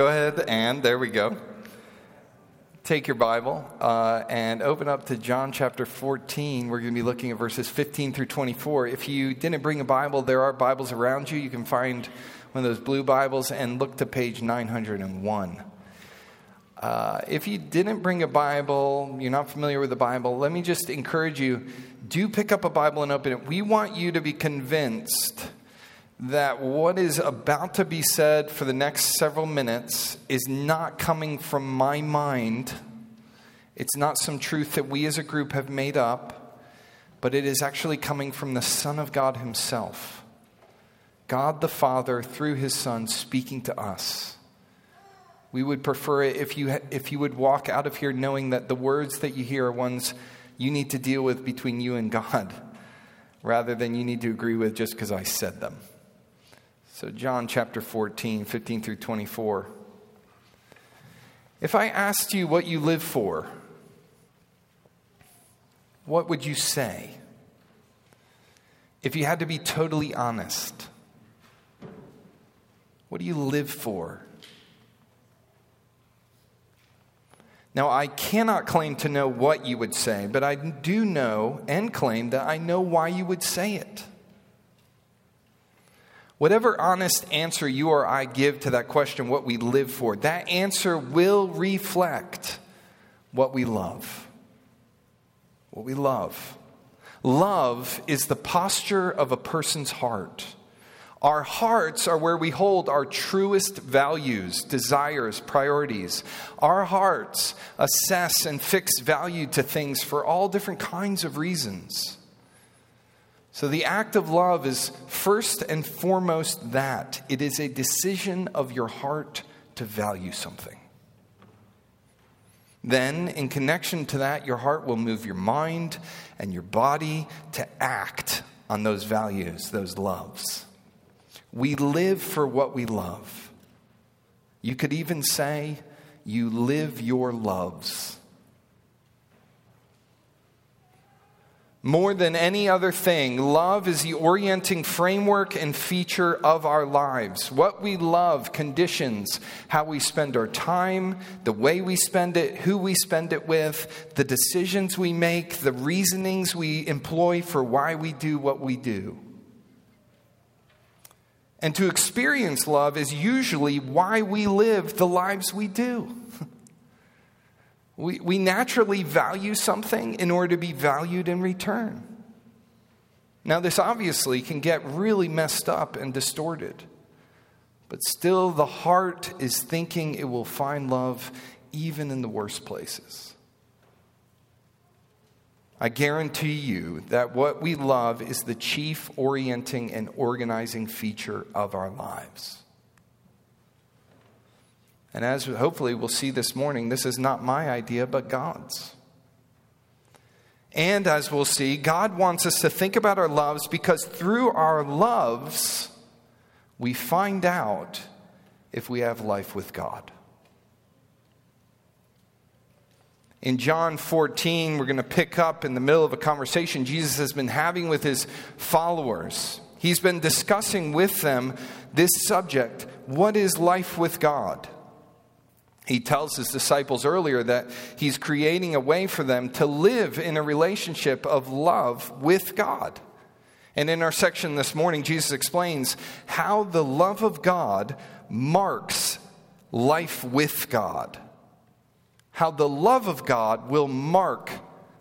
Go ahead and, there we go. Take your Bible uh, and open up to John chapter 14. We're going to be looking at verses 15 through 24. If you didn't bring a Bible, there are Bibles around you. You can find one of those blue Bibles and look to page 901. Uh, if you didn't bring a Bible, you're not familiar with the Bible, let me just encourage you do pick up a Bible and open it. We want you to be convinced that what is about to be said for the next several minutes is not coming from my mind. It's not some truth that we as a group have made up, but it is actually coming from the Son of God Himself. God the Father, through His Son, speaking to us. We would prefer it if you, if you would walk out of here knowing that the words that you hear are ones you need to deal with between you and God, rather than you need to agree with just because I said them. So, John chapter 14, 15 through 24. If I asked you what you live for, what would you say? If you had to be totally honest, what do you live for? Now, I cannot claim to know what you would say, but I do know and claim that I know why you would say it. Whatever honest answer you or I give to that question, what we live for, that answer will reflect what we love. What we love. Love is the posture of a person's heart. Our hearts are where we hold our truest values, desires, priorities. Our hearts assess and fix value to things for all different kinds of reasons. So, the act of love is first and foremost that it is a decision of your heart to value something. Then, in connection to that, your heart will move your mind and your body to act on those values, those loves. We live for what we love. You could even say, you live your loves. More than any other thing, love is the orienting framework and feature of our lives. What we love conditions how we spend our time, the way we spend it, who we spend it with, the decisions we make, the reasonings we employ for why we do what we do. And to experience love is usually why we live the lives we do. We, we naturally value something in order to be valued in return. Now, this obviously can get really messed up and distorted, but still, the heart is thinking it will find love even in the worst places. I guarantee you that what we love is the chief orienting and organizing feature of our lives. And as hopefully we'll see this morning, this is not my idea, but God's. And as we'll see, God wants us to think about our loves because through our loves, we find out if we have life with God. In John 14, we're going to pick up in the middle of a conversation Jesus has been having with his followers. He's been discussing with them this subject what is life with God? He tells his disciples earlier that he's creating a way for them to live in a relationship of love with God. And in our section this morning, Jesus explains how the love of God marks life with God. How the love of God will mark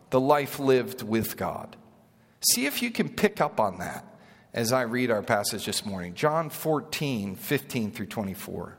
the life lived with God. See if you can pick up on that as I read our passage this morning. John 14, 15 through 24.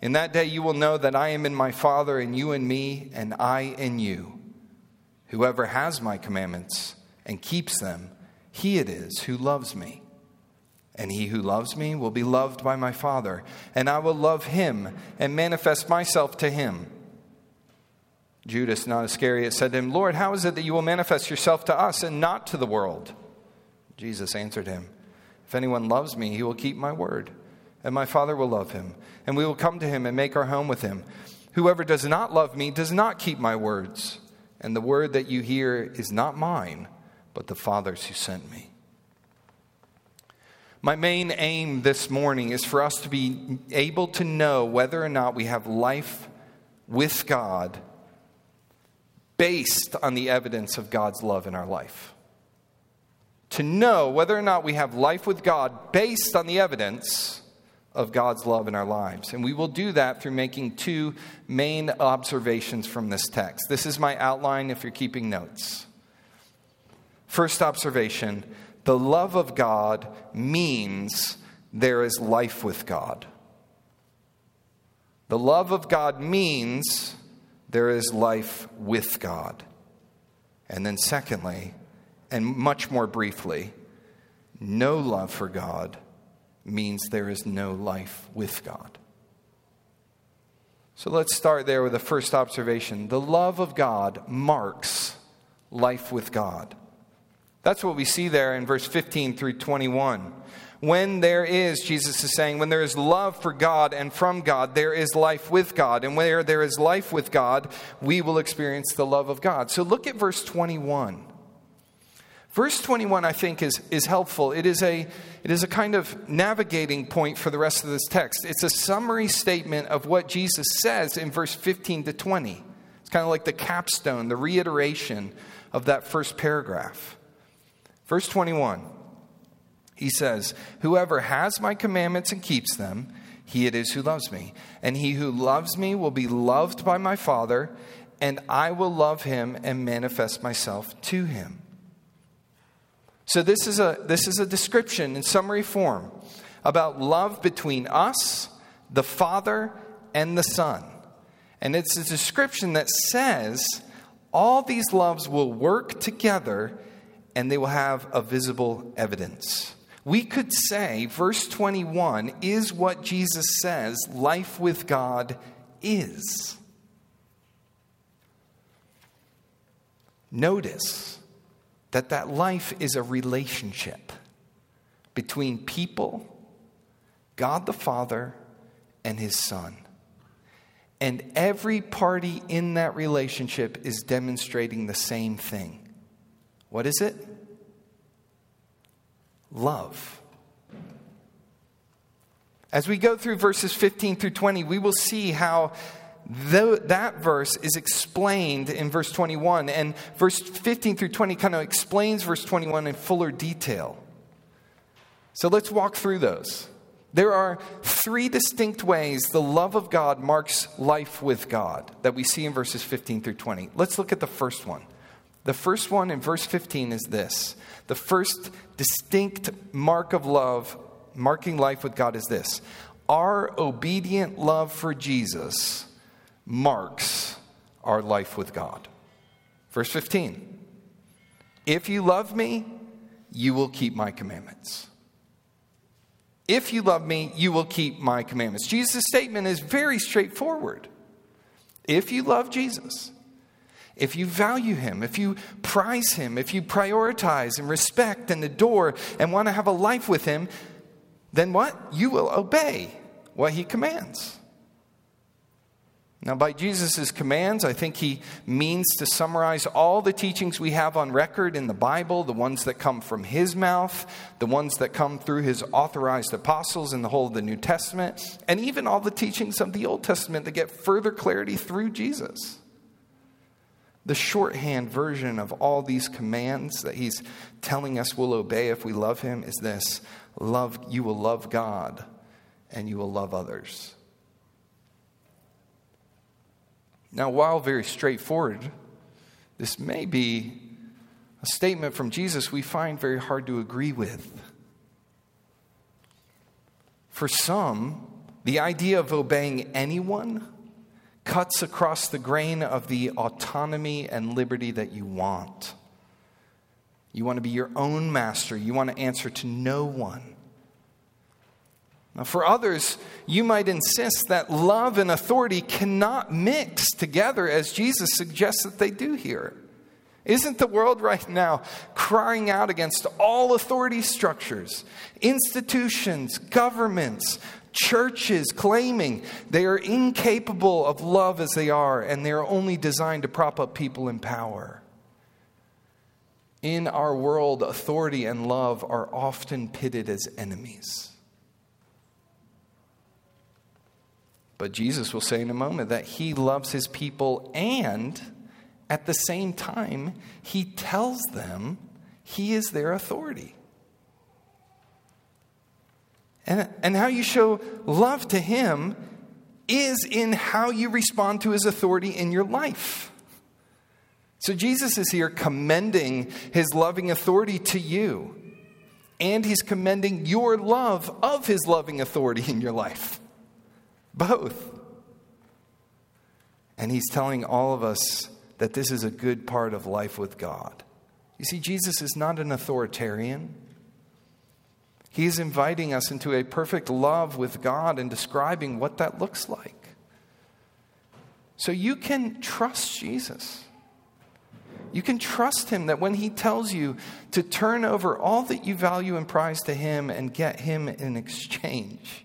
In that day you will know that I am in my Father, and you in me, and I in you. Whoever has my commandments and keeps them, he it is who loves me. And he who loves me will be loved by my Father, and I will love him and manifest myself to him. Judas, not Iscariot, said to him, Lord, how is it that you will manifest yourself to us and not to the world? Jesus answered him, If anyone loves me, he will keep my word, and my Father will love him, and we will come to him and make our home with him. Whoever does not love me does not keep my words, and the word that you hear is not mine, but the Father's who sent me. My main aim this morning is for us to be able to know whether or not we have life with God based on the evidence of God's love in our life. To know whether or not we have life with God based on the evidence of God's love in our lives. And we will do that through making two main observations from this text. This is my outline if you're keeping notes. First observation the love of God means there is life with God. The love of God means there is life with God. And then, secondly, and much more briefly, no love for God means there is no life with God. So let's start there with the first observation. The love of God marks life with God. That's what we see there in verse 15 through 21. When there is, Jesus is saying, when there is love for God and from God, there is life with God. And where there is life with God, we will experience the love of God. So look at verse 21. Verse 21, I think, is, is helpful. It is, a, it is a kind of navigating point for the rest of this text. It's a summary statement of what Jesus says in verse 15 to 20. It's kind of like the capstone, the reiteration of that first paragraph. Verse 21, he says, Whoever has my commandments and keeps them, he it is who loves me. And he who loves me will be loved by my Father, and I will love him and manifest myself to him. So this is a this is a description in summary form about love between us, the Father, and the Son. And it's a description that says all these loves will work together and they will have a visible evidence. We could say verse 21 is what Jesus says life with God is. Notice that that life is a relationship between people, God the Father, and His Son. And every party in that relationship is demonstrating the same thing. What is it? Love. As we go through verses 15 through 20, we will see how that verse is explained in verse 21, and verse 15 through 20 kind of explains verse 21 in fuller detail. So let's walk through those. There are three distinct ways the love of God marks life with God that we see in verses 15 through 20. Let's look at the first one. The first one in verse 15 is this the first distinct mark of love, marking life with God, is this our obedient love for Jesus marks our life with God. Verse 15 If you love me, you will keep my commandments. If you love me, you will keep my commandments. Jesus' statement is very straightforward. If you love Jesus, if you value him, if you prize him, if you prioritize and respect and adore and want to have a life with him, then what? You will obey what he commands. Now, by Jesus' commands, I think he means to summarize all the teachings we have on record in the Bible, the ones that come from his mouth, the ones that come through his authorized apostles in the whole of the New Testament, and even all the teachings of the Old Testament that get further clarity through Jesus. The shorthand version of all these commands that he's telling us we'll obey if we love him is this love you will love God and you will love others. Now, while very straightforward, this may be a statement from Jesus we find very hard to agree with. For some, the idea of obeying anyone cuts across the grain of the autonomy and liberty that you want. You want to be your own master, you want to answer to no one. For others, you might insist that love and authority cannot mix together as Jesus suggests that they do here. Isn't the world right now crying out against all authority structures, institutions, governments, churches, claiming they are incapable of love as they are and they are only designed to prop up people in power? In our world, authority and love are often pitted as enemies. But Jesus will say in a moment that he loves his people and at the same time, he tells them he is their authority. And, and how you show love to him is in how you respond to his authority in your life. So Jesus is here commending his loving authority to you, and he's commending your love of his loving authority in your life. Both. And he's telling all of us that this is a good part of life with God. You see, Jesus is not an authoritarian. He is inviting us into a perfect love with God and describing what that looks like. So you can trust Jesus. You can trust him that when he tells you to turn over all that you value and prize to him and get him in exchange,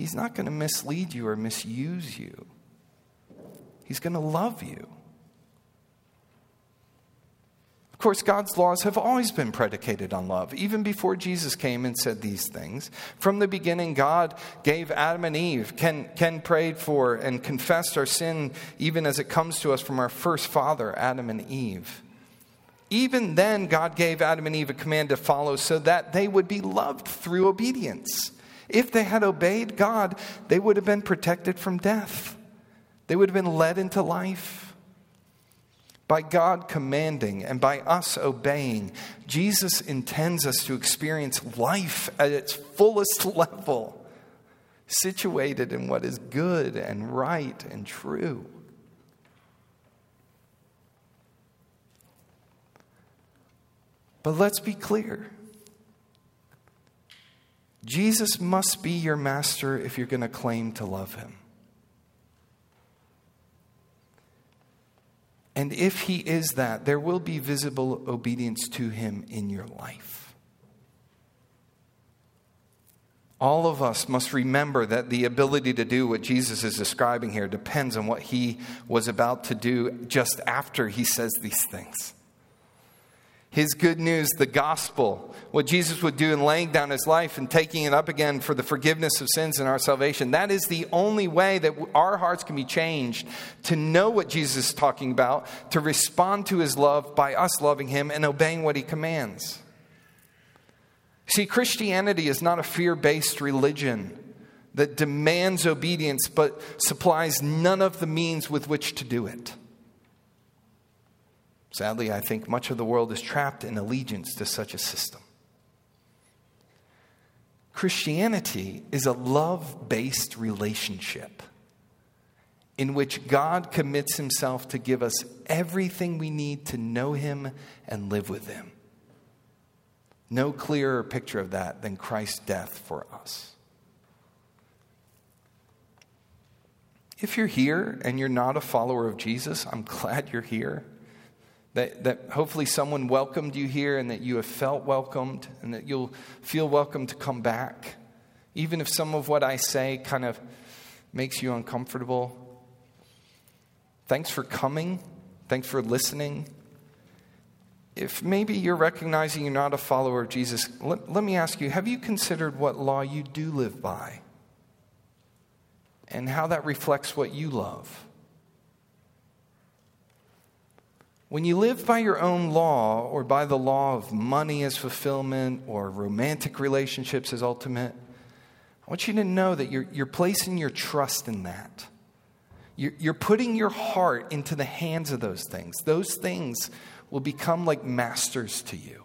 he's not going to mislead you or misuse you. He's going to love you. Of course, God's laws have always been predicated on love, even before Jesus came and said these things. From the beginning, God gave Adam and Eve, Ken, Ken prayed for and confessed our sin, even as it comes to us from our first father, Adam and Eve. Even then, God gave Adam and Eve a command to follow so that they would be loved through obedience. If they had obeyed God, they would have been protected from death, they would have been led into life. By God commanding and by us obeying, Jesus intends us to experience life at its fullest level, situated in what is good and right and true. But let's be clear. Jesus must be your master if you're going to claim to love him. And if he is that, there will be visible obedience to him in your life. All of us must remember that the ability to do what Jesus is describing here depends on what he was about to do just after he says these things. His good news, the gospel, what Jesus would do in laying down his life and taking it up again for the forgiveness of sins and our salvation. That is the only way that our hearts can be changed to know what Jesus is talking about, to respond to his love by us loving him and obeying what he commands. See, Christianity is not a fear based religion that demands obedience but supplies none of the means with which to do it. Sadly, I think much of the world is trapped in allegiance to such a system. Christianity is a love based relationship in which God commits himself to give us everything we need to know him and live with him. No clearer picture of that than Christ's death for us. If you're here and you're not a follower of Jesus, I'm glad you're here. That, that hopefully someone welcomed you here and that you have felt welcomed and that you'll feel welcome to come back. Even if some of what I say kind of makes you uncomfortable. Thanks for coming. Thanks for listening. If maybe you're recognizing you're not a follower of Jesus, let, let me ask you have you considered what law you do live by? And how that reflects what you love? When you live by your own law or by the law of money as fulfillment or romantic relationships as ultimate, I want you to know that you're, you're placing your trust in that. You're, you're putting your heart into the hands of those things. Those things will become like masters to you.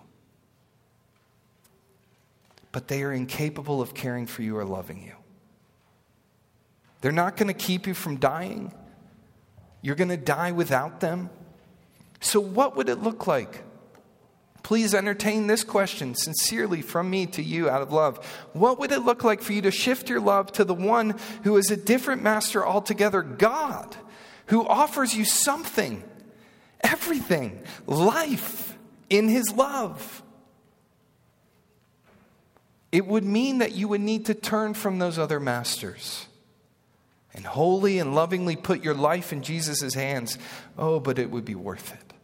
But they are incapable of caring for you or loving you. They're not going to keep you from dying. You're going to die without them. So, what would it look like Please entertain this question sincerely from me to you out of love. What would it look like for you to shift your love to the one who is a different master altogether, God, who offers you something, everything, life in his love? It would mean that you would need to turn from those other masters and wholly and lovingly put your life in Jesus' hands. Oh, but it would be worth it.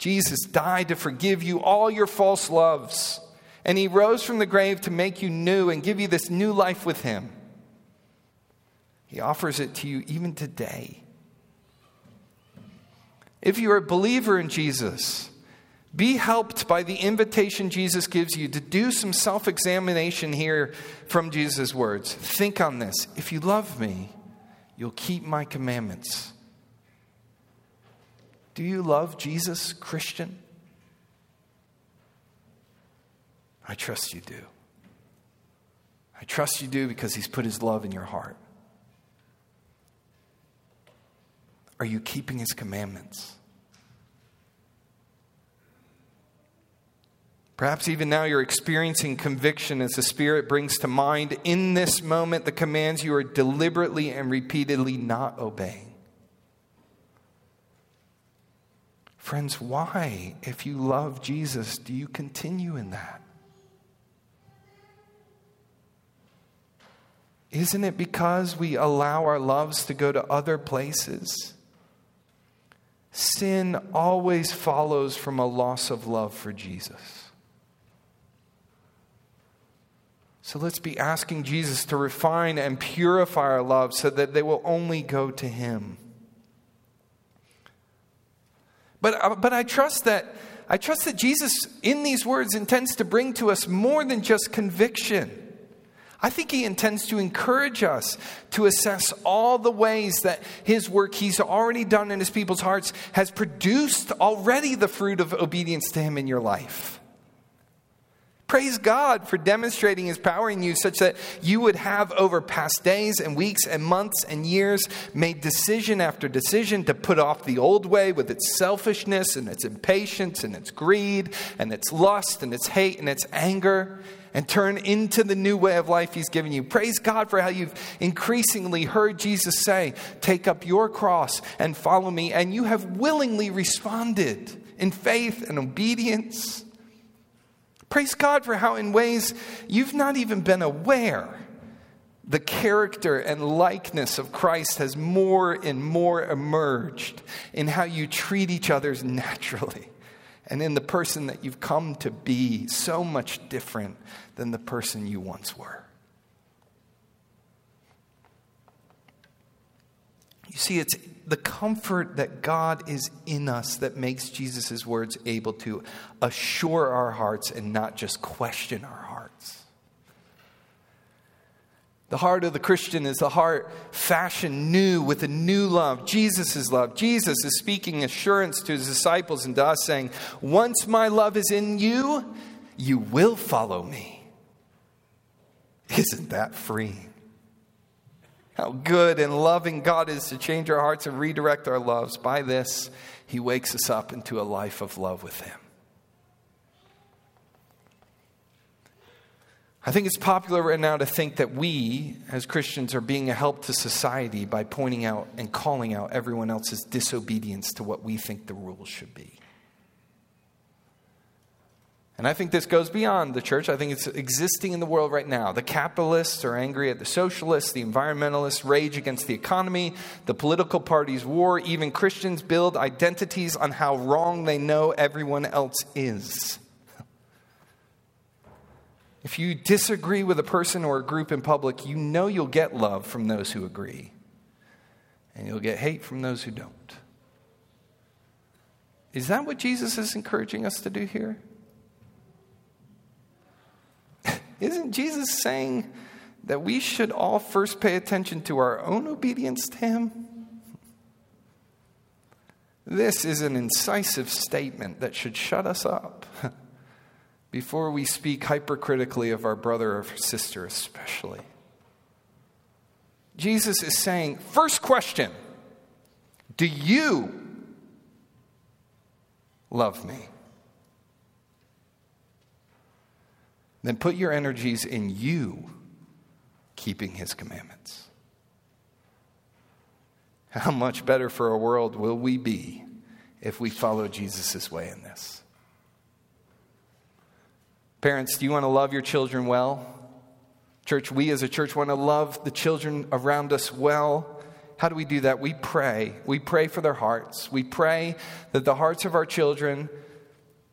Jesus died to forgive you all your false loves, and he rose from the grave to make you new and give you this new life with him. He offers it to you even today. If you're a believer in Jesus, be helped by the invitation Jesus gives you to do some self examination here from Jesus' words. Think on this. If you love me, you'll keep my commandments. Do you love Jesus, Christian? I trust you do. I trust you do because he's put his love in your heart. Are you keeping his commandments? Perhaps even now you're experiencing conviction as the Spirit brings to mind in this moment the commands you are deliberately and repeatedly not obeying. Friends, why, if you love Jesus, do you continue in that? Isn't it because we allow our loves to go to other places? Sin always follows from a loss of love for Jesus. So let's be asking Jesus to refine and purify our love so that they will only go to Him. But, uh, but I trust that I trust that Jesus in these words intends to bring to us more than just conviction. I think he intends to encourage us to assess all the ways that his work he's already done in his people's hearts has produced already the fruit of obedience to him in your life. Praise God for demonstrating His power in you such that you would have, over past days and weeks and months and years, made decision after decision to put off the old way with its selfishness and its impatience and its greed and its lust and its hate and its anger and turn into the new way of life He's given you. Praise God for how you've increasingly heard Jesus say, Take up your cross and follow me. And you have willingly responded in faith and obedience. Praise God for how, in ways you've not even been aware, the character and likeness of Christ has more and more emerged in how you treat each other naturally and in the person that you've come to be, so much different than the person you once were. You see, it's the comfort that God is in us that makes Jesus' words able to assure our hearts and not just question our hearts. The heart of the Christian is the heart fashioned new with a new love, Jesus' love. Jesus is speaking assurance to his disciples and to us, saying, Once my love is in you, you will follow me. Isn't that freeing? How good and loving God is to change our hearts and redirect our loves. By this, He wakes us up into a life of love with Him. I think it's popular right now to think that we, as Christians, are being a help to society by pointing out and calling out everyone else's disobedience to what we think the rules should be. And I think this goes beyond the church. I think it's existing in the world right now. The capitalists are angry at the socialists, the environmentalists rage against the economy, the political parties war, even Christians build identities on how wrong they know everyone else is. If you disagree with a person or a group in public, you know you'll get love from those who agree, and you'll get hate from those who don't. Is that what Jesus is encouraging us to do here? Isn't Jesus saying that we should all first pay attention to our own obedience to Him? This is an incisive statement that should shut us up before we speak hypercritically of our brother or sister, especially. Jesus is saying, first question, do you love me? Then put your energies in you keeping his commandments. How much better for a world will we be if we follow Jesus' way in this? Parents, do you want to love your children well? Church, we as a church want to love the children around us well. How do we do that? We pray. We pray for their hearts. We pray that the hearts of our children,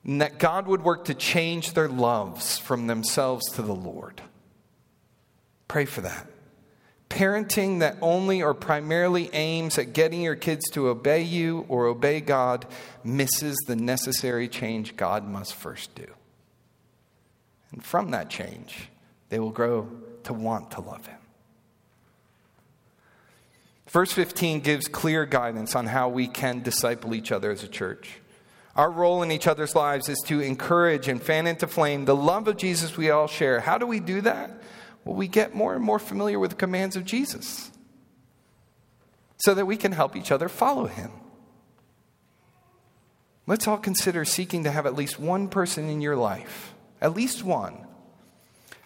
and that God would work to change their loves from themselves to the Lord. Pray for that. Parenting that only or primarily aims at getting your kids to obey you or obey God misses the necessary change God must first do. And from that change, they will grow to want to love Him. Verse 15 gives clear guidance on how we can disciple each other as a church. Our role in each other's lives is to encourage and fan into flame the love of Jesus we all share. How do we do that? Well, we get more and more familiar with the commands of Jesus so that we can help each other follow him. Let's all consider seeking to have at least one person in your life, at least one,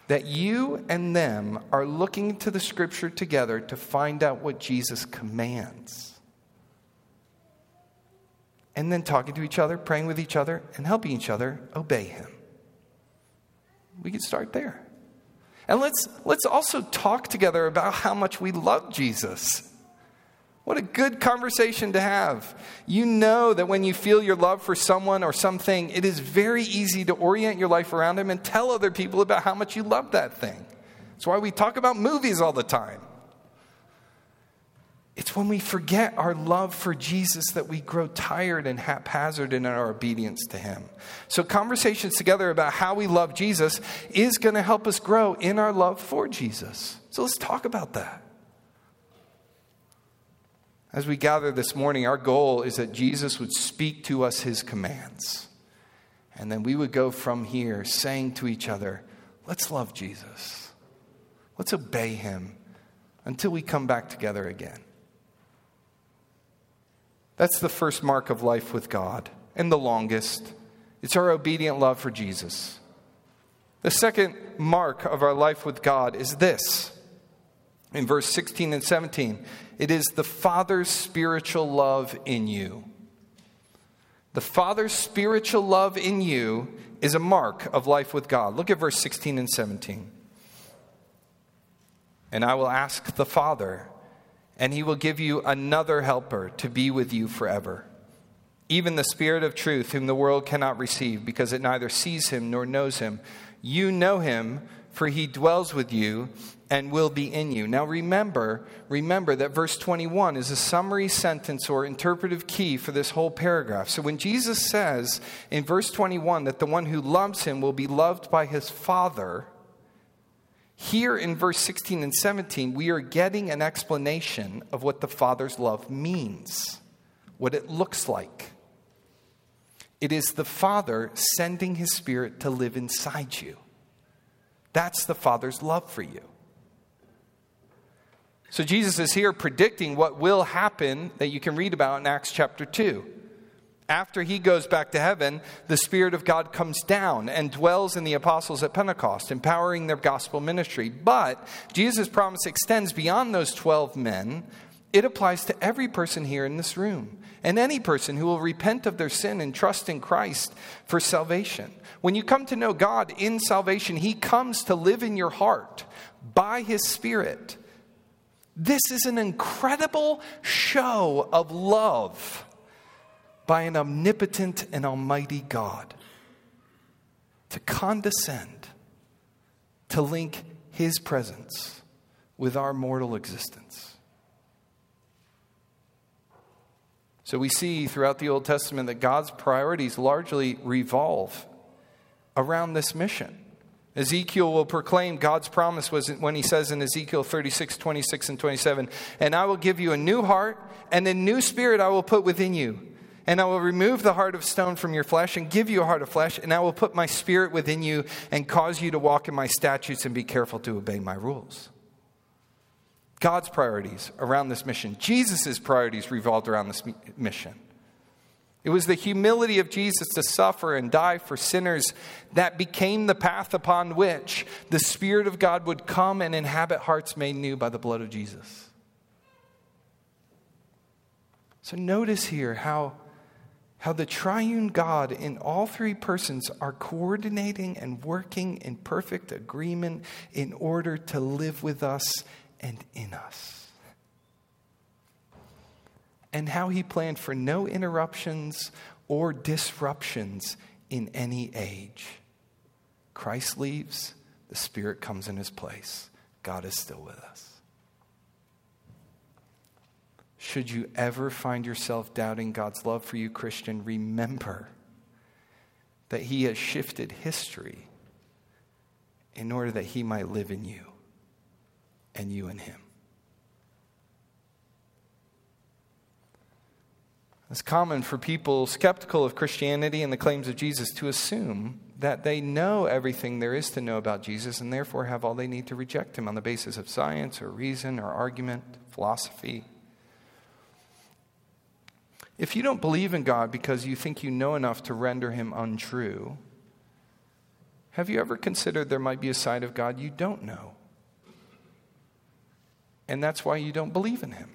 that you and them are looking to the scripture together to find out what Jesus commands. And then talking to each other, praying with each other, and helping each other obey him. We could start there. And let's, let's also talk together about how much we love Jesus. What a good conversation to have. You know that when you feel your love for someone or something, it is very easy to orient your life around him and tell other people about how much you love that thing. That's why we talk about movies all the time. It's when we forget our love for Jesus that we grow tired and haphazard in our obedience to Him. So, conversations together about how we love Jesus is going to help us grow in our love for Jesus. So, let's talk about that. As we gather this morning, our goal is that Jesus would speak to us His commands. And then we would go from here saying to each other, let's love Jesus. Let's obey Him until we come back together again. That's the first mark of life with God, and the longest. It's our obedient love for Jesus. The second mark of our life with God is this. In verse 16 and 17, it is the Father's spiritual love in you. The Father's spiritual love in you is a mark of life with God. Look at verse 16 and 17. And I will ask the Father and he will give you another helper to be with you forever. Even the Spirit of truth, whom the world cannot receive, because it neither sees him nor knows him. You know him, for he dwells with you and will be in you. Now remember, remember that verse 21 is a summary sentence or interpretive key for this whole paragraph. So when Jesus says in verse 21 that the one who loves him will be loved by his Father, here in verse 16 and 17, we are getting an explanation of what the Father's love means, what it looks like. It is the Father sending His Spirit to live inside you. That's the Father's love for you. So Jesus is here predicting what will happen that you can read about in Acts chapter 2. After he goes back to heaven, the Spirit of God comes down and dwells in the apostles at Pentecost, empowering their gospel ministry. But Jesus' promise extends beyond those 12 men. It applies to every person here in this room and any person who will repent of their sin and trust in Christ for salvation. When you come to know God in salvation, He comes to live in your heart by His Spirit. This is an incredible show of love by an omnipotent and almighty God to condescend, to link his presence with our mortal existence. So we see throughout the Old Testament that God's priorities largely revolve around this mission. Ezekiel will proclaim God's promise was when he says in Ezekiel 36, 26, and 27, And I will give you a new heart, and a new spirit I will put within you and I will remove the heart of stone from your flesh and give you a heart of flesh, and I will put my spirit within you and cause you to walk in my statutes and be careful to obey my rules. God's priorities around this mission, Jesus' priorities revolved around this mission. It was the humility of Jesus to suffer and die for sinners that became the path upon which the Spirit of God would come and inhabit hearts made new by the blood of Jesus. So notice here how, how the triune God in all three persons are coordinating and working in perfect agreement in order to live with us and in us and how he planned for no interruptions or disruptions in any age. Christ leaves, the Spirit comes in his place. God is still with us. Should you ever find yourself doubting God's love for you, Christian, remember that he has shifted history in order that he might live in you and you in him. It's common for people skeptical of Christianity and the claims of Jesus to assume that they know everything there is to know about Jesus and therefore have all they need to reject him on the basis of science or reason or argument, philosophy. If you don't believe in God because you think you know enough to render him untrue, have you ever considered there might be a side of God you don't know? And that's why you don't believe in him.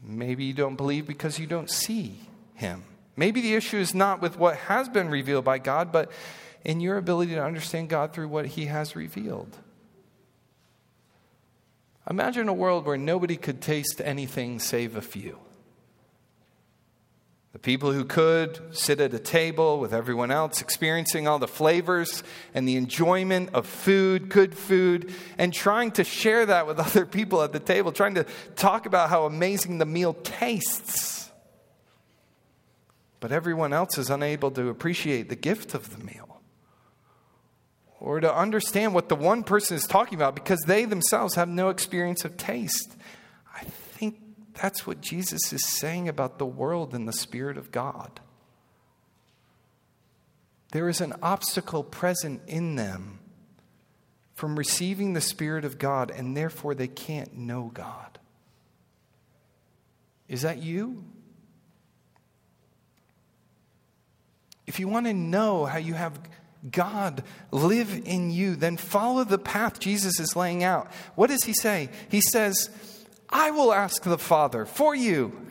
Maybe you don't believe because you don't see him. Maybe the issue is not with what has been revealed by God, but in your ability to understand God through what he has revealed. Imagine a world where nobody could taste anything save a few. The people who could sit at a table with everyone else, experiencing all the flavors and the enjoyment of food, good food, and trying to share that with other people at the table, trying to talk about how amazing the meal tastes. But everyone else is unable to appreciate the gift of the meal or to understand what the one person is talking about because they themselves have no experience of taste. I think that's what Jesus is saying about the world and the Spirit of God. There is an obstacle present in them from receiving the Spirit of God, and therefore they can't know God. Is that you? If you want to know how you have God live in you, then follow the path Jesus is laying out. What does he say? He says, I will ask the Father for you.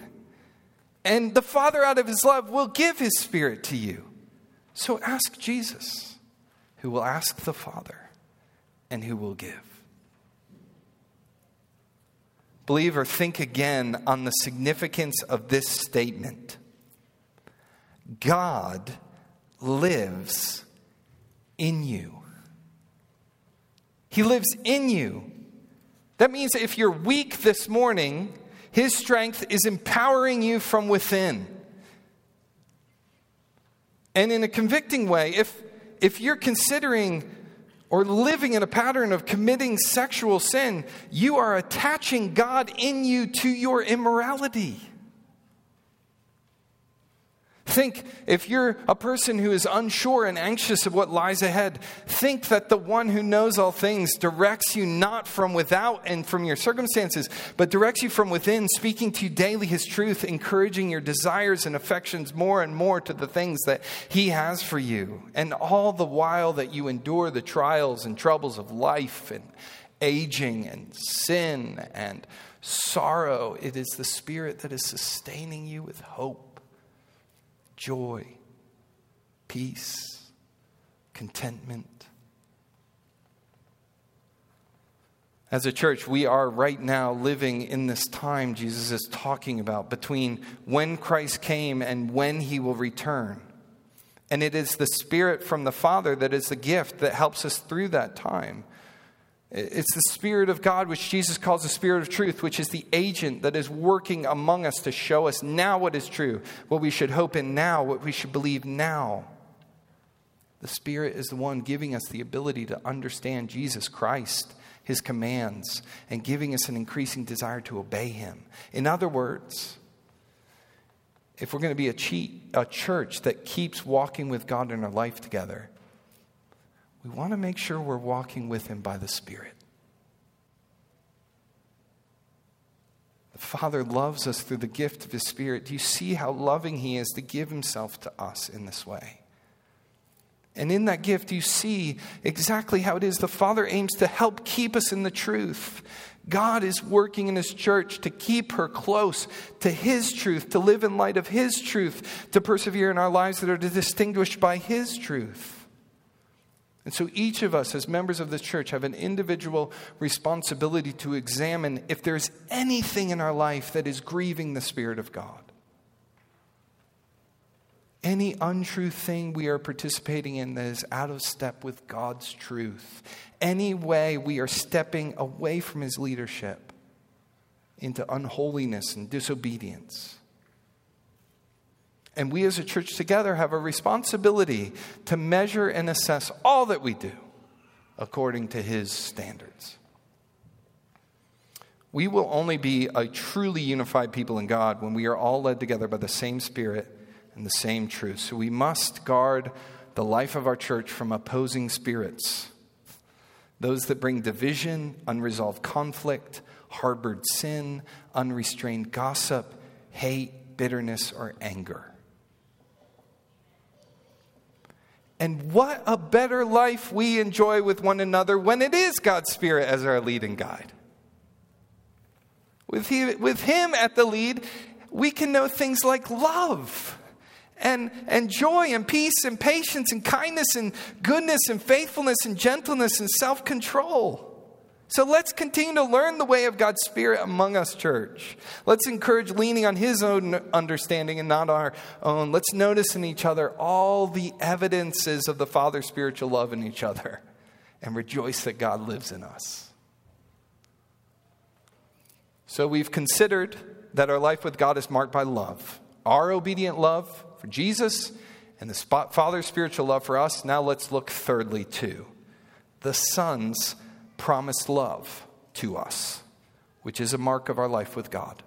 And the Father, out of his love, will give his Spirit to you. So ask Jesus, who will ask the Father and who will give. Believer, think again on the significance of this statement God lives in you. He lives in you. That means that if you're weak this morning, His strength is empowering you from within. And in a convicting way, if, if you're considering or living in a pattern of committing sexual sin, you are attaching God in you to your immorality. Think if you're a person who is unsure and anxious of what lies ahead, think that the one who knows all things directs you not from without and from your circumstances, but directs you from within, speaking to you daily his truth, encouraging your desires and affections more and more to the things that he has for you. And all the while that you endure the trials and troubles of life and aging and sin and sorrow, it is the Spirit that is sustaining you with hope joy, peace, contentment. As a church, we are right now living in this time Jesus is talking about between when Christ came and when he will return. And it is the Spirit from the Father that is the gift that helps us through that time. It's the Spirit of God, which Jesus calls the Spirit of truth, which is the agent that is working among us to show us now what is true, what we should hope in now, what we should believe now. The Spirit is the one giving us the ability to understand Jesus Christ, His commands, and giving us an increasing desire to obey Him. In other words, if we're going to be a, cheat, a church that keeps walking with God in our life together, we want to make sure we're walking with Him by the Spirit. The Father loves us through the gift of His Spirit. Do you see how loving He is to give Himself to us in this way? And in that gift, you see exactly how it is. The Father aims to help keep us in the truth. God is working in His church to keep her close to His truth, to live in light of His truth, to persevere in our lives that are distinguished by His truth. And so each of us, as members of the church, have an individual responsibility to examine if there's anything in our life that is grieving the Spirit of God any untrue thing we are participating in that is out of step with God's truth, any way we are stepping away from His leadership into unholiness and disobedience. And we as a church together have a responsibility to measure and assess all that we do according to His standards. We will only be a truly unified people in God when we are all led together by the same Spirit and the same truth. So we must guard the life of our church from opposing spirits, those that bring division, unresolved conflict, harbored sin, unrestrained gossip, hate, bitterness, or anger. And what a better life we enjoy with one another when it is God's Spirit as our lead and guide. With, he, with Him at the lead, we can know things like love and, and joy and peace and patience and kindness and goodness and faithfulness and gentleness and self control. So let's continue to learn the way of God's Spirit among us, church. Let's encourage leaning on His own understanding and not our own. Let's notice in each other all the evidences of the Father's spiritual love in each other and rejoice that God lives in us. So we've considered that our life with God is marked by love. Our obedient love for Jesus and the Father's spiritual love for us. Now let's look thirdly to the Son's promised love to us, which is a mark of our life with God.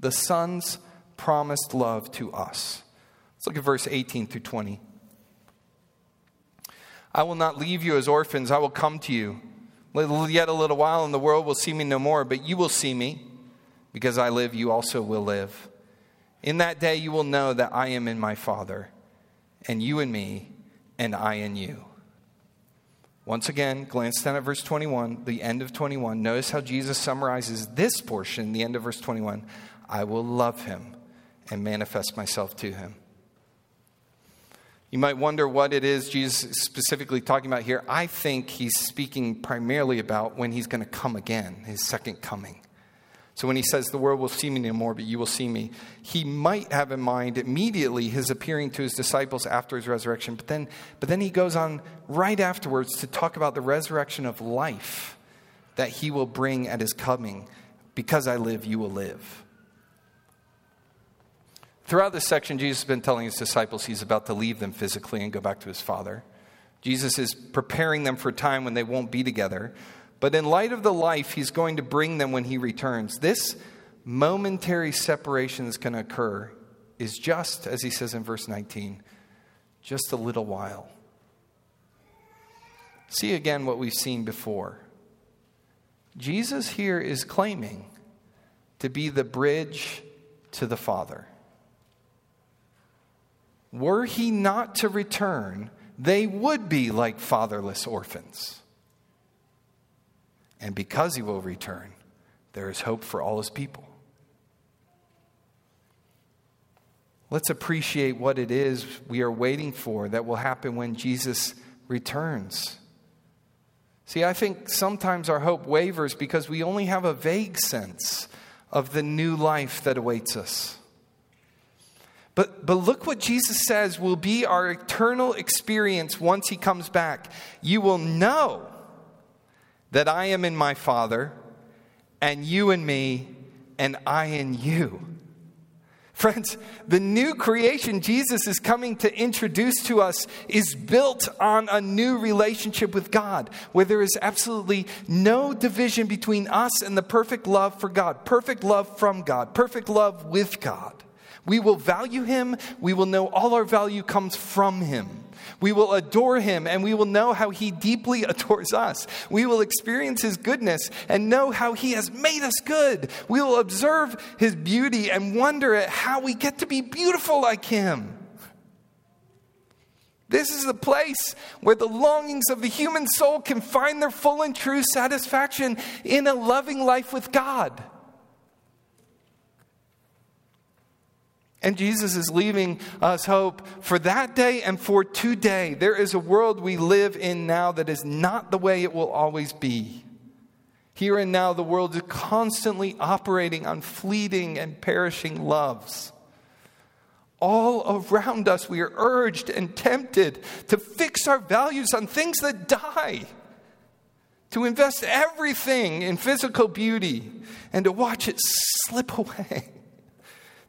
The Son's promised love to us. Let's look at verse 18 through 20. I will not leave you as orphans, I will come to you. Yet a little while, and the world will see me no more, but you will see me. Because I live, you also will live. In that day, you will know that I am in my Father, and you in me, and I in you. Once again, glance down at verse 21, the end of 21. Notice how Jesus summarizes this portion, the end of verse 21. I will love him and manifest myself to him. You might wonder what it is Jesus is specifically talking about here. I think he's speaking primarily about when he's going to come again, his second coming. So when he says, The world will see me no more, but you will see me, he might have in mind immediately his appearing to his disciples after his resurrection. But then, but then he goes on right afterwards to talk about the resurrection of life that he will bring at his coming. Because I live, you will live. Throughout this section, Jesus has been telling his disciples he's about to leave them physically and go back to his Father. Jesus is preparing them for a time when they won't be together. But in light of the life he's going to bring them when he returns, this momentary separation that's going to occur is just, as he says in verse 19, just a little while. See again what we've seen before. Jesus here is claiming to be the bridge to the Father. Were he not to return, they would be like fatherless orphans. And because he will return, there is hope for all his people. Let's appreciate what it is we are waiting for that will happen when Jesus returns. See, I think sometimes our hope wavers because we only have a vague sense of the new life that awaits us. But, but look what Jesus says will be our eternal experience once he comes back. You will know that I am in my Father, and you in me, and I in you. Friends, the new creation Jesus is coming to introduce to us is built on a new relationship with God, where there is absolutely no division between us and the perfect love for God, perfect love from God, perfect love with God. We will value him. We will know all our value comes from him. We will adore him and we will know how he deeply adores us. We will experience his goodness and know how he has made us good. We will observe his beauty and wonder at how we get to be beautiful like him. This is the place where the longings of the human soul can find their full and true satisfaction in a loving life with God. And Jesus is leaving us hope for that day and for today. There is a world we live in now that is not the way it will always be. Here and now, the world is constantly operating on fleeting and perishing loves. All around us, we are urged and tempted to fix our values on things that die, to invest everything in physical beauty, and to watch it slip away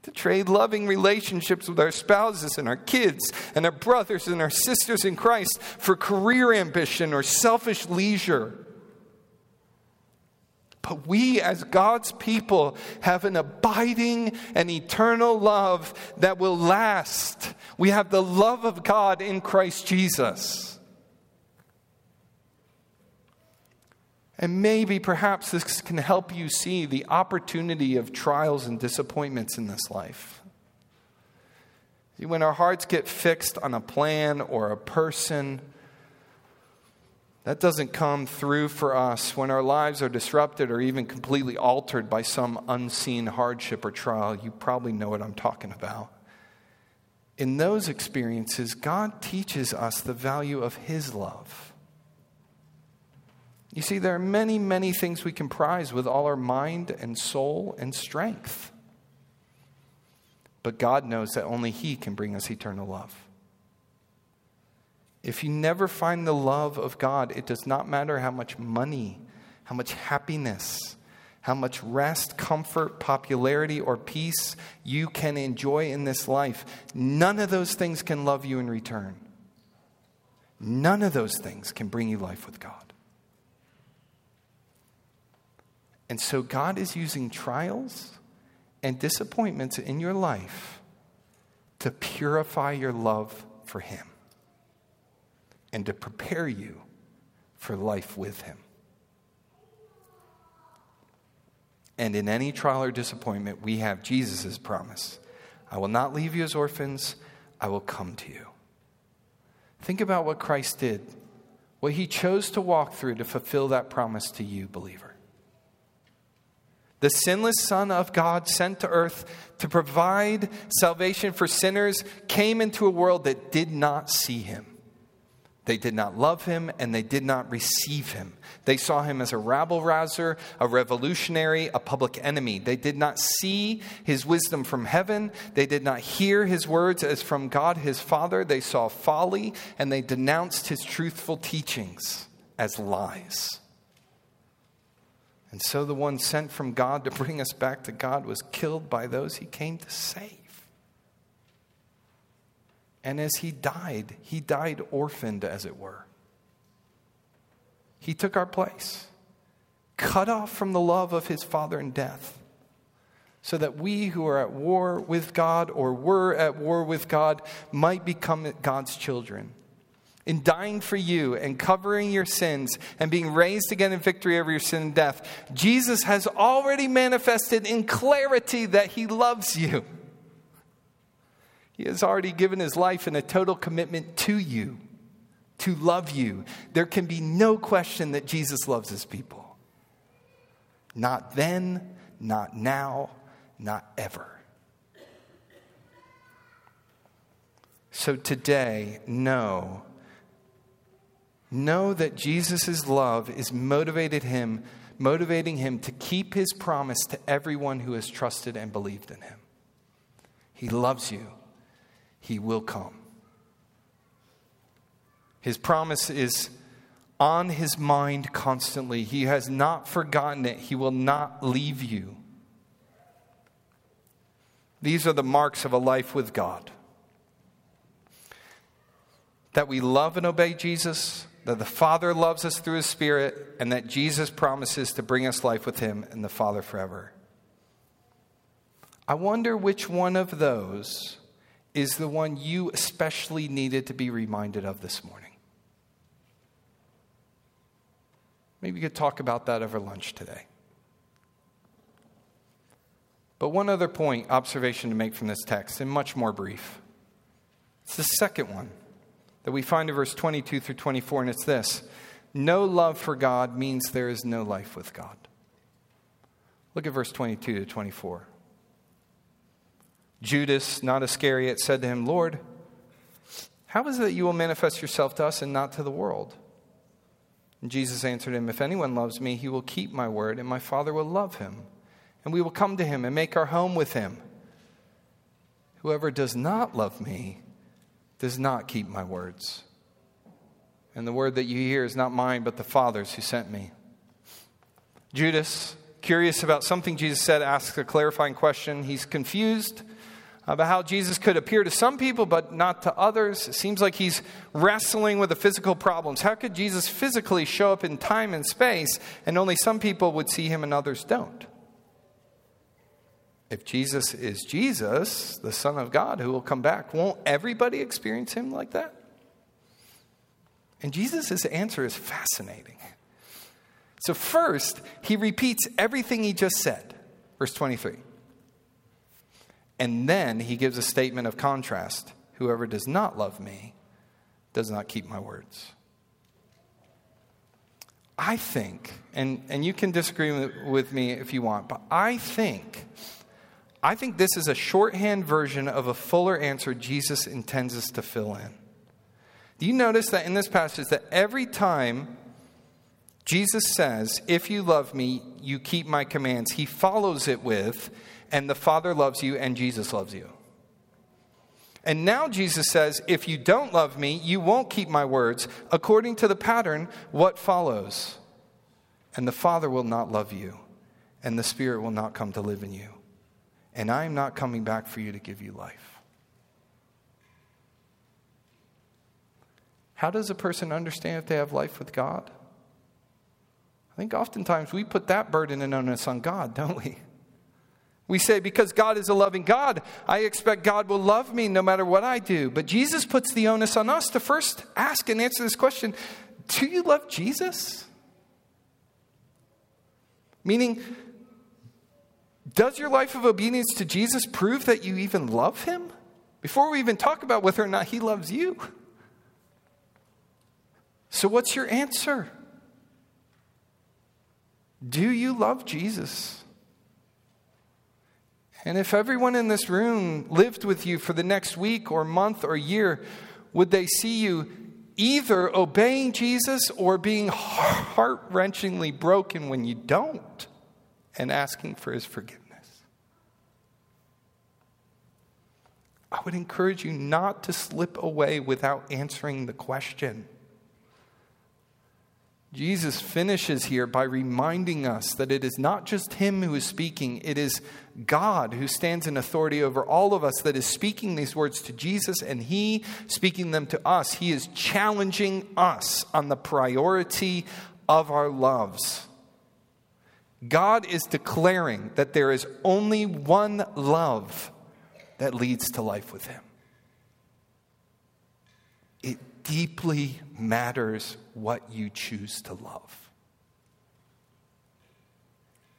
to trade loving relationships with our spouses and our kids and our brothers and our sisters in Christ for career ambition or selfish leisure. But we, as God's people, have an abiding and eternal love that will last. We have the love of God in Christ Jesus. And maybe, perhaps, this can help you see the opportunity of trials and disappointments in this life. See, when our hearts get fixed on a plan or a person, that doesn't come through for us when our lives are disrupted or even completely altered by some unseen hardship or trial. You probably know what I'm talking about. In those experiences, God teaches us the value of His love. You see, there are many, many things we can prize with all our mind and soul and strength. But God knows that only He can bring us eternal love. If you never find the love of God, it does not matter how much money, how much happiness, how much rest, comfort, popularity, or peace you can enjoy in this life. None of those things can love you in return. None of those things can bring you life with God. And so God is using trials and disappointments in your life to purify your love for Him and to prepare you for life with Him. And in any trial or disappointment, we have Jesus' promise I will not leave you as orphans, I will come to you. Think about what Christ did, what He chose to walk through to fulfill that promise to you, believer the sinless Son of God sent to earth to provide salvation for sinners, came into a world that did not see him. They did not love him and they did not receive him. They saw him as a rabble rouser, a revolutionary, a public enemy. They did not see his wisdom from heaven. They did not hear his words as from God his Father. They saw folly and they denounced his truthful teachings as lies. And so the one sent from God to bring us back to God was killed by those he came to save. And as he died, he died orphaned, as it were. He took our place, cut off from the love of his Father in death, so that we who are at war with God or were at war with God might become God's children in dying for you and covering your sins and being raised again in victory over your sin and death, Jesus has already manifested in clarity that he loves you. He has already given his life in a total commitment to you, to love you. There can be no question that Jesus loves his people. Not then, not now, not ever. So today, know Know that Jesus' love is motivated him, motivating him to keep his promise to everyone who has trusted and believed in him. He loves you. He will come. His promise is on his mind constantly. He has not forgotten it. He will not leave you. These are the marks of a life with God. That we love and obey Jesus, that the Father loves us through His Spirit, and that Jesus promises to bring us life with Him and the Father forever. I wonder which one of those is the one you especially needed to be reminded of this morning. Maybe you could talk about that over lunch today. But one other point, observation to make from this text, and much more brief. It's the second one that we find in verse 22 through 24, and it's this No love for God means there is no life with God. Look at verse 22 to 24. Judas, not Iscariot, said to him, Lord, how is it that you will manifest yourself to us and not to the world? And Jesus answered him, If anyone loves me, he will keep my word, and my Father will love him. And we will come to him and make our home with him. Whoever does not love me does not keep my words. And the word that you hear is not mine, but the Father's who sent me. Judas, curious about something Jesus said, asks a clarifying question. He's confused about how Jesus could appear to some people but not to others. It seems like he's wrestling with the physical problems. How could Jesus physically show up in time and space and only some people would see him and others don't? If Jesus is Jesus, the Son of God who will come back, won't everybody experience him like that? And Jesus' answer is fascinating. So, first, he repeats everything he just said. Verse 23. And then he gives a statement of contrast Whoever does not love me does not keep my words. I think, and, and you can disagree with me if you want, but I think, I think this is a shorthand version of a fuller answer Jesus intends us to fill in. Do you notice that in this passage that every time Jesus says, If you love me, you keep my commands, he follows it with, and the Father loves you, and Jesus loves you. And now Jesus says, If you don't love me, you won't keep my words. According to the pattern, what follows? And the Father will not love you, and the Spirit will not come to live in you. And I am not coming back for you to give you life. How does a person understand if they have life with God? I think oftentimes we put that burden and onus on God, don't we? We say, because God is a loving God, I expect God will love me no matter what I do. But Jesus puts the onus on us to first ask and answer this question Do you love Jesus? Meaning, does your life of obedience to Jesus prove that you even love him? Before we even talk about whether or not he loves you. So, what's your answer? Do you love Jesus? And if everyone in this room lived with you for the next week or month or year, would they see you either obeying Jesus or being heart wrenchingly broken when you don't and asking for his forgiveness? I would encourage you not to slip away without answering the question. Jesus finishes here by reminding us that it is not just Him who is speaking, it is God who stands in authority over all of us that is speaking these words to Jesus and He speaking them to us. He is challenging us on the priority of our loves. God is declaring that there is only one love that leads to life with Him. It deeply matters what you choose to love.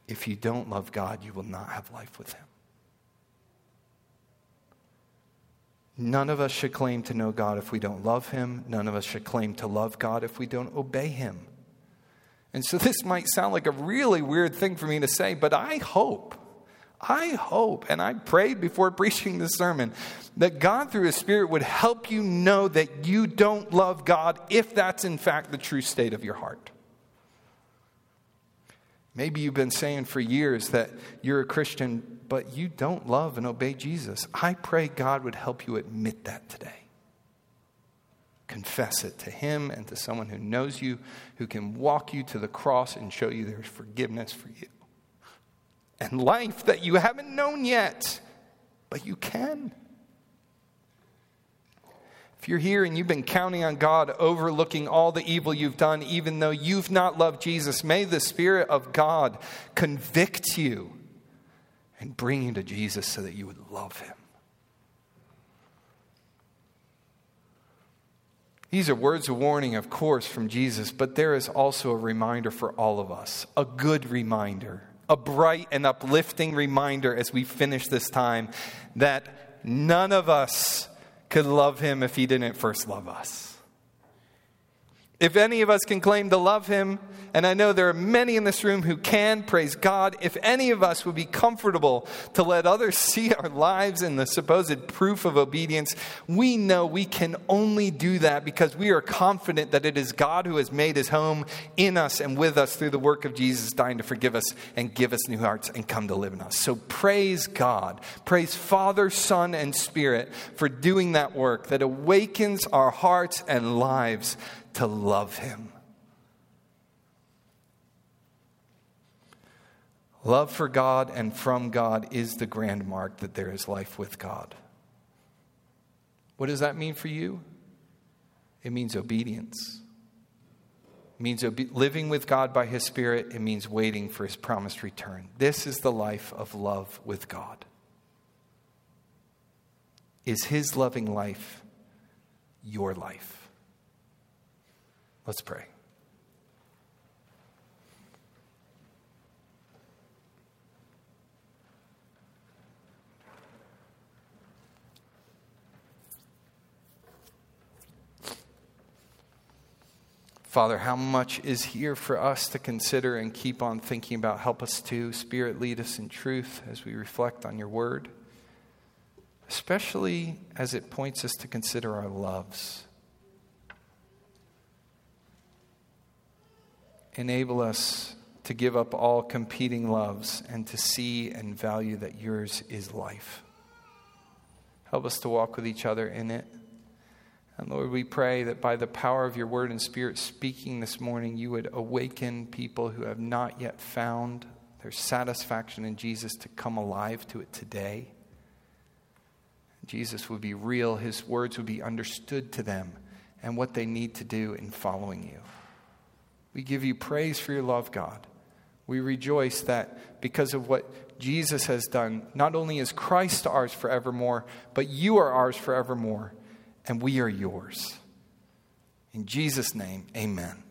If you don't love God, you will not have life with Him. None of us should claim to know God if we don't love Him. None of us should claim to love God if we don't obey Him. And so this might sound like a really weird thing for me to say, but I hope I hope, and I prayed before preaching this sermon, that God through His Spirit would help you know that you don't love God if that's in fact the true state of your heart. Maybe you've been saying for years that you're a Christian, but you don't love and obey Jesus. I pray God would help you admit that today. Confess it to Him and to someone who knows you, who can walk you to the cross and show you there's forgiveness for you and life that you haven't known yet, but you can. If you're here and you've been counting on God overlooking all the evil you've done, even though you've not loved Jesus, may the Spirit of God convict you and bring you to Jesus so that you would love him. These are words of warning, of course, from Jesus, but there is also a reminder for all of us, a good reminder, a bright and uplifting reminder as we finish this time that none of us could love him if he didn't first love us. If any of us can claim to love him, and I know there are many in this room who can, praise God, if any of us would be comfortable to let others see our lives in the supposed proof of obedience, we know we can only do that because we are confident that it is God who has made his home in us and with us through the work of Jesus dying to forgive us and give us new hearts and come to live in us. So praise God. Praise Father, Son, and Spirit for doing that work that awakens our hearts and lives to love Him. Love for God and from God is the grand mark that there is life with God. What does that mean for you? It means obedience. It means obe- living with God by His Spirit. It means waiting for His promised return. This is the life of love with God. Is His loving life your life? Let's pray. Father, how much is here for us to consider and keep on thinking about? Help us to. Spirit, lead us in truth as we reflect on your word, especially as it points us to consider our loves. Enable us to give up all competing loves and to see and value that yours is life. Help us to walk with each other in it. And Lord, we pray that by the power of your word and spirit speaking this morning, you would awaken people who have not yet found their satisfaction in Jesus to come alive to it today. Jesus would be real, his words would be understood to them, and what they need to do in following you. We give you praise for your love, God. We rejoice that because of what Jesus has done, not only is Christ ours forevermore, but you are ours forevermore, and we are yours. In Jesus' name, amen.